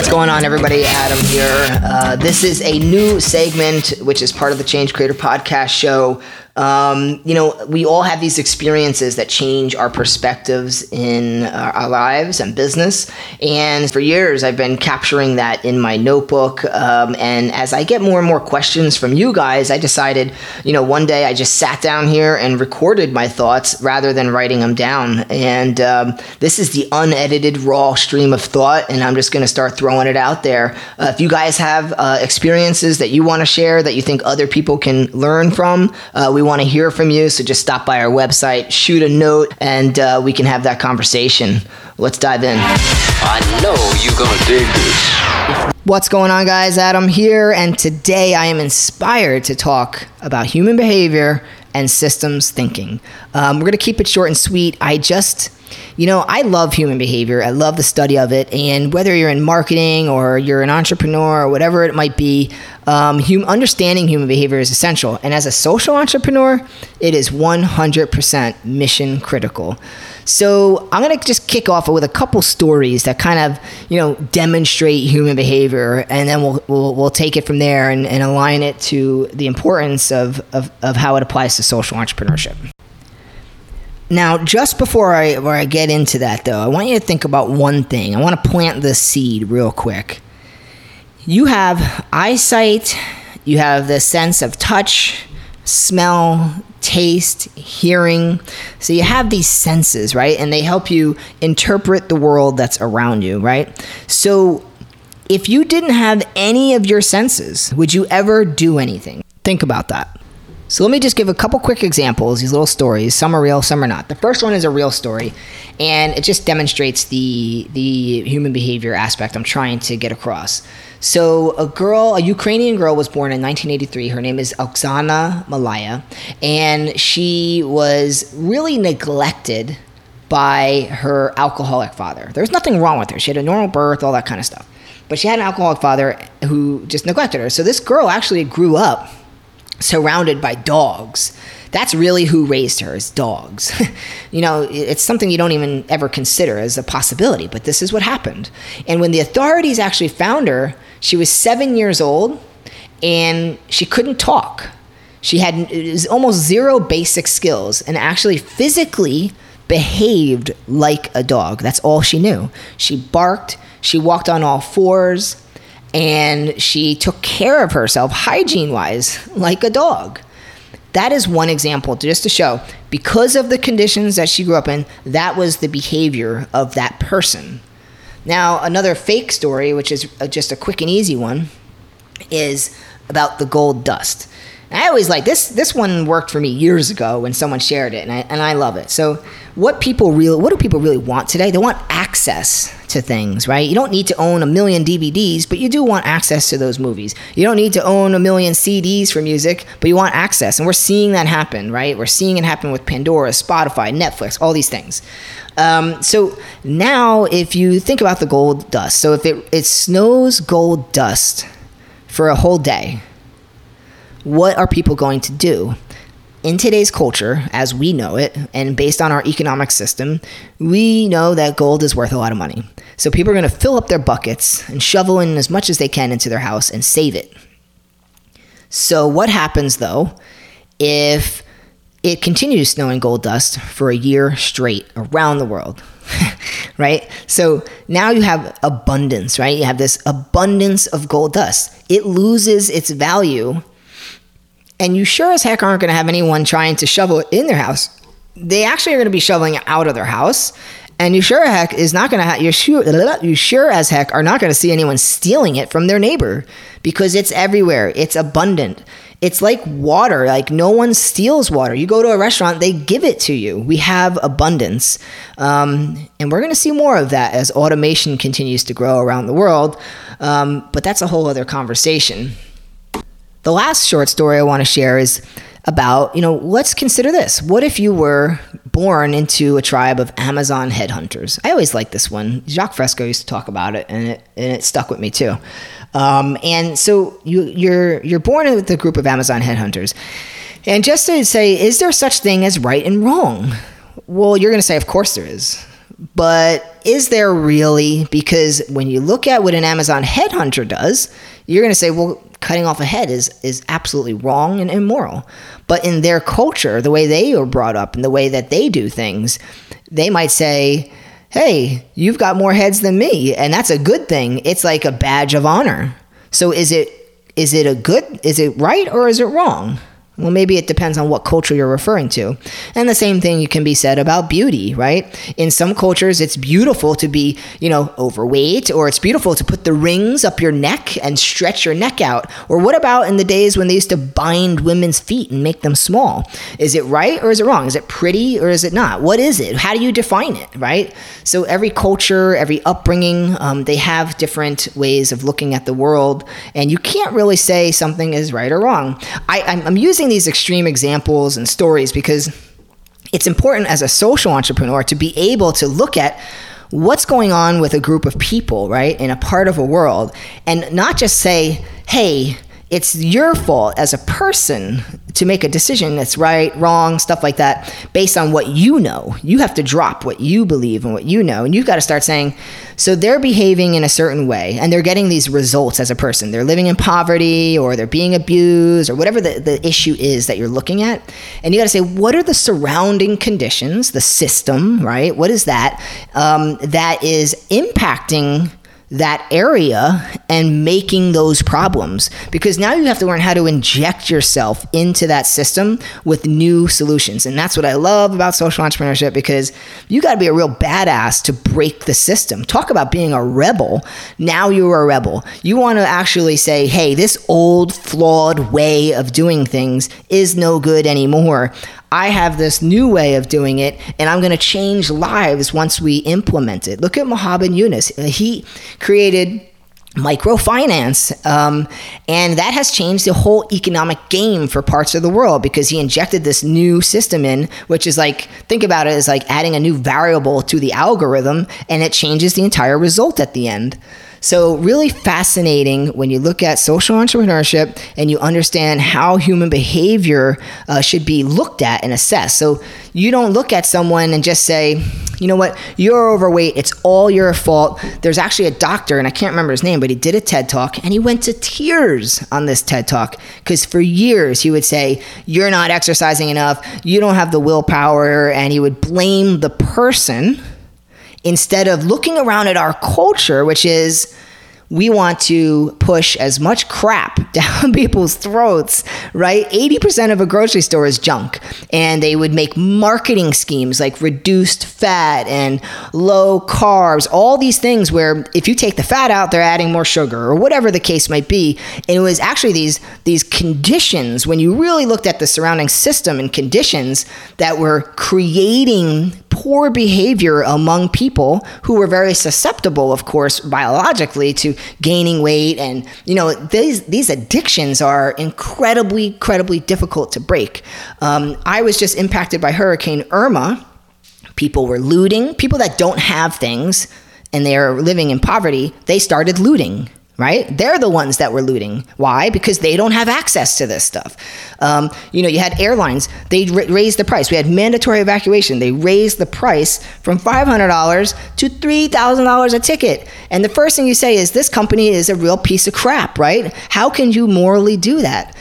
What's going on, everybody? Adam here. Uh, this is a new segment, which is part of the Change Creator Podcast show. Um, you know, we all have these experiences that change our perspectives in our, our, lives and business. And for years, I've been capturing that in my notebook. Um, and as I get more and more questions from you guys, I decided, you know, one day I just sat down here and recorded my thoughts rather than writing them down. And um, this is the unedited, raw stream of thought. And I'm just going to start throwing it out there. Uh, if you guys have uh, experiences that you want to share that you think other people can learn from, uh, we want to hear from you. So just stop by our website, shoot a note, and uh, we can have that conversation. Let's dive in. I know you're going to dig this. What's going on, guys? Adam here, and today I am inspired to talk about human behavior and systems thinking. Um, we're going to keep it short and sweet. I just you know, I love human behavior. I love the study of it. And whether you're in marketing or you're an entrepreneur or whatever it might be, um, hum- understanding human behavior is essential. And as a social entrepreneur, it is 100% mission critical. So I'm going to just kick off with a couple stories that kind of, you know, demonstrate human behavior, and then we'll, we'll, we'll take it from there and, and align it to the importance of, of, of how it applies to social entrepreneurship. Now, just before I, before I get into that, though, I want you to think about one thing. I want to plant the seed real quick. You have eyesight, you have the sense of touch, smell, taste, hearing. So you have these senses, right? And they help you interpret the world that's around you, right? So if you didn't have any of your senses, would you ever do anything? Think about that. So let me just give a couple quick examples, these little stories. Some are real, some are not. The first one is a real story, and it just demonstrates the the human behavior aspect I'm trying to get across. So a girl, a Ukrainian girl was born in 1983. Her name is Oksana Malaya, and she was really neglected by her alcoholic father. There was nothing wrong with her. She had a normal birth, all that kind of stuff. But she had an alcoholic father who just neglected her. So this girl actually grew up surrounded by dogs. That's really who raised her is dogs. you know, it's something you don't even ever consider as a possibility, but this is what happened. And when the authorities actually found her, she was seven years old and she couldn't talk. She had almost zero basic skills and actually physically behaved like a dog. That's all she knew. She barked, she walked on all fours, and she took care of herself hygiene wise like a dog. That is one example just to show because of the conditions that she grew up in, that was the behavior of that person. Now, another fake story, which is uh, just a quick and easy one, is about the gold dust. I always like this. This one worked for me years ago when someone shared it, and I and I love it. So, what people really, what do people really want today? They want access to things, right? You don't need to own a million DVDs, but you do want access to those movies. You don't need to own a million CDs for music, but you want access, and we're seeing that happen, right? We're seeing it happen with Pandora, Spotify, Netflix, all these things. Um, so now, if you think about the gold dust, so if it it snows gold dust for a whole day what are people going to do? In today's culture, as we know it, and based on our economic system, we know that gold is worth a lot of money. So people are going to fill up their buckets and shovel in as much as they can into their house and save it. So, what happens though if it continues snowing gold dust for a year straight around the world? right? So now you have abundance, right? You have this abundance of gold dust. It loses its value and you sure as heck aren't going to have anyone trying to shovel it in their house. They actually are going to be shoveling it out of their house. And you sure heck is not going to have you sure you sure as heck are not going to see anyone stealing it from their neighbor because it's everywhere. It's abundant. It's like water. Like no one steals water. You go to a restaurant, they give it to you. We have abundance, um, and we're going to see more of that as automation continues to grow around the world. Um, but that's a whole other conversation. The last short story I want to share is about, you know, let's consider this. What if you were born into a tribe of Amazon headhunters? I always like this one. Jacques Fresco used to talk about it, and it, and it stuck with me too. Um, and so you, you're you're born with a group of Amazon headhunters, and just to say, is there such thing as right and wrong? Well, you're going to say, of course there is. But is there really? Because when you look at what an Amazon headhunter does, you're going to say, well, cutting off a head is is absolutely wrong and immoral. But in their culture, the way they are brought up and the way that they do things, they might say, "Hey, you've got more heads than me," and that's a good thing. It's like a badge of honor. So is it is it a good is it right or is it wrong? Well, maybe it depends on what culture you're referring to. And the same thing can be said about beauty, right? In some cultures, it's beautiful to be, you know, overweight, or it's beautiful to put the rings up your neck and stretch your neck out. Or what about in the days when they used to bind women's feet and make them small? Is it right or is it wrong? Is it pretty or is it not? What is it? How do you define it, right? So every culture, every upbringing, um, they have different ways of looking at the world, and you can't really say something is right or wrong. I, I'm, I'm using these extreme examples and stories because it's important as a social entrepreneur to be able to look at what's going on with a group of people, right, in a part of a world, and not just say, hey, it's your fault as a person to make a decision that's right, wrong, stuff like that, based on what you know. You have to drop what you believe and what you know. And you've got to start saying, so they're behaving in a certain way and they're getting these results as a person. They're living in poverty or they're being abused or whatever the, the issue is that you're looking at. And you got to say, what are the surrounding conditions, the system, right? What is that um, that is impacting that area and making those problems. Because now you have to learn how to inject yourself into that system with new solutions. And that's what i love about social entrepreneurship because you got to be a real badass to break the system. Talk about being a rebel. Now you're a rebel. You want to actually say hey this old flawed way of doing things is no good anymore I have this new way of doing it, and I'm going to change lives once we implement it. Look at Muhammad Yunus. He created microfinance um, and that has changed the whole economic game for parts of the world because he injected this new system in which is like think about it as like adding a new variable to the algorithm and it changes the entire result at the end so, really fascinating when you look at social entrepreneurship and you understand how human behavior uh, should be looked at and assessed. So, you don't look at someone and just say, you know what, you're overweight, it's all your fault. There's actually a doctor, and I can't remember his name, but he did a TED talk and he went to tears on this TED talk because for years he would say, You're not exercising enough, you don't have the willpower, and he would blame the person instead of looking around at our culture, which is we want to push as much crap down people's throats, right? 80% of a grocery store is junk. And they would make marketing schemes like reduced fat and low carbs, all these things where if you take the fat out, they're adding more sugar or whatever the case might be. And it was actually these, these conditions, when you really looked at the surrounding system and conditions that were creating poor behavior among people who were very susceptible, of course, biologically to gaining weight. And, you know, these, these addictions are incredibly, incredibly difficult to break. Um, I was just impacted by Hurricane Irma. People were looting, people that don't have things and they're living in poverty, they started looting right? They're the ones that were looting. Why? Because they don't have access to this stuff. Um, you know, you had airlines, they r- raised the price. We had mandatory evacuation. They raised the price from $500 to $3,000 a ticket. And the first thing you say is, this company is a real piece of crap, right? How can you morally do that?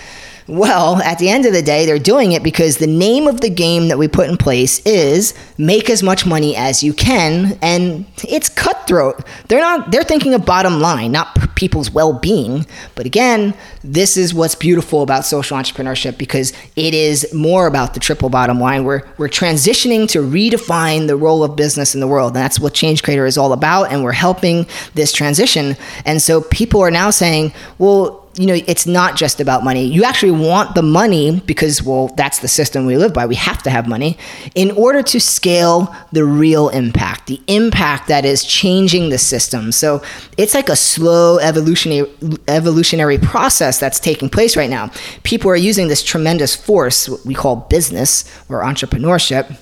Well, at the end of the day, they're doing it because the name of the game that we put in place is make as much money as you can, and it's cutthroat. They're not. They're thinking of bottom line, not people's well-being. But again, this is what's beautiful about social entrepreneurship because it is more about the triple bottom line. We're we're transitioning to redefine the role of business in the world, and that's what Change Creator is all about. And we're helping this transition. And so people are now saying, well you know, it's not just about money. You actually want the money because, well, that's the system we live by. We have to have money in order to scale the real impact, the impact that is changing the system. So it's like a slow evolutionary evolutionary process that's taking place right now. People are using this tremendous force, what we call business or entrepreneurship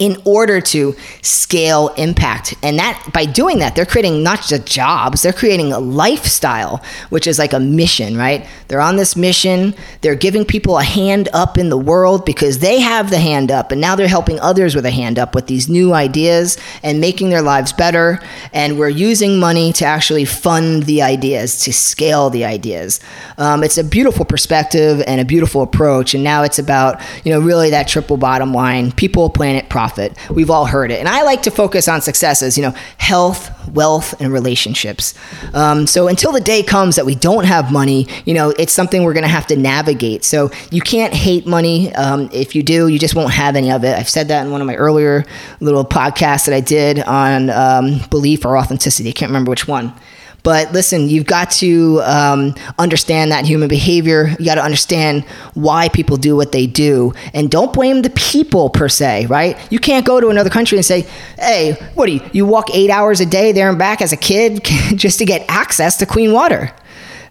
in order to scale impact. And that by doing that, they're creating not just jobs, they're creating a lifestyle, which is like a mission, right? They're on this mission, they're giving people a hand up in the world because they have the hand up, and now they're helping others with a hand up with these new ideas and making their lives better. And we're using money to actually fund the ideas, to scale the ideas. Um, it's a beautiful perspective and a beautiful approach. And now it's about, you know, really that triple bottom line people, planet, profit profit. We've all heard it. And I like to focus on successes, you know, health, wealth, and relationships. Um, so until the day comes that we don't have money, you know, it's something we're going to have to navigate. So you can't hate money. Um, if you do, you just won't have any of it. I've said that in one of my earlier little podcasts that I did on um, belief or authenticity. I can't remember which one. But listen, you've got to um, understand that human behavior. You got to understand why people do what they do. And don't blame the people per se, right? You can't go to another country and say, hey, what do you, you walk eight hours a day there and back as a kid just to get access to clean water?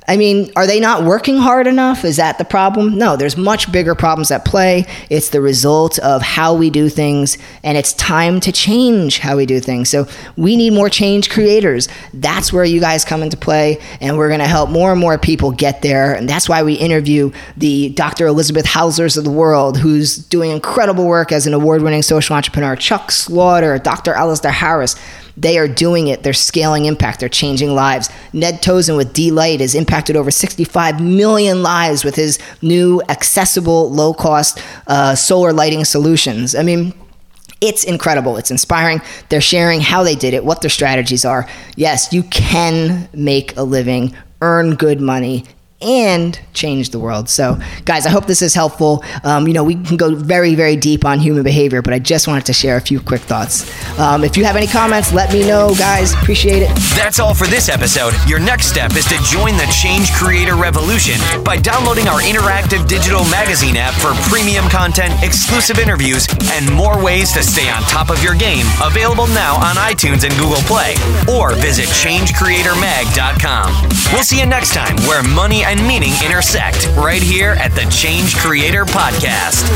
I mean, are they not working hard enough? Is that the problem? No, there's much bigger problems at play. It's the result of how we do things, and it's time to change how we do things. So we need more change creators. That's where you guys come into play, and we're going to help more and more people get there. And that's why we interview the Dr. Elizabeth Hauslers of the world, who's doing incredible work as an award winning social entrepreneur, Chuck Slaughter, Dr. Alistair Harris. They are doing it. They're scaling impact. They're changing lives. Ned Tozun with D-Light has impacted over 65 million lives with his new accessible, low-cost uh, solar lighting solutions. I mean, it's incredible. It's inspiring. They're sharing how they did it, what their strategies are. Yes, you can make a living, earn good money, and change the world. So, guys, I hope this is helpful. Um, you know, we can go very, very deep on human behavior, but I just wanted to share a few quick thoughts. Um, if you have any comments, let me know, guys. Appreciate it. That's all for this episode. Your next step is to join the Change Creator Revolution by downloading our interactive digital magazine app for premium content, exclusive interviews, and more ways to stay on top of your game. Available now on iTunes and Google Play. Or visit changecreatormag.com. We'll see you next time where money and meaning intersect right here at the Change Creator Podcast.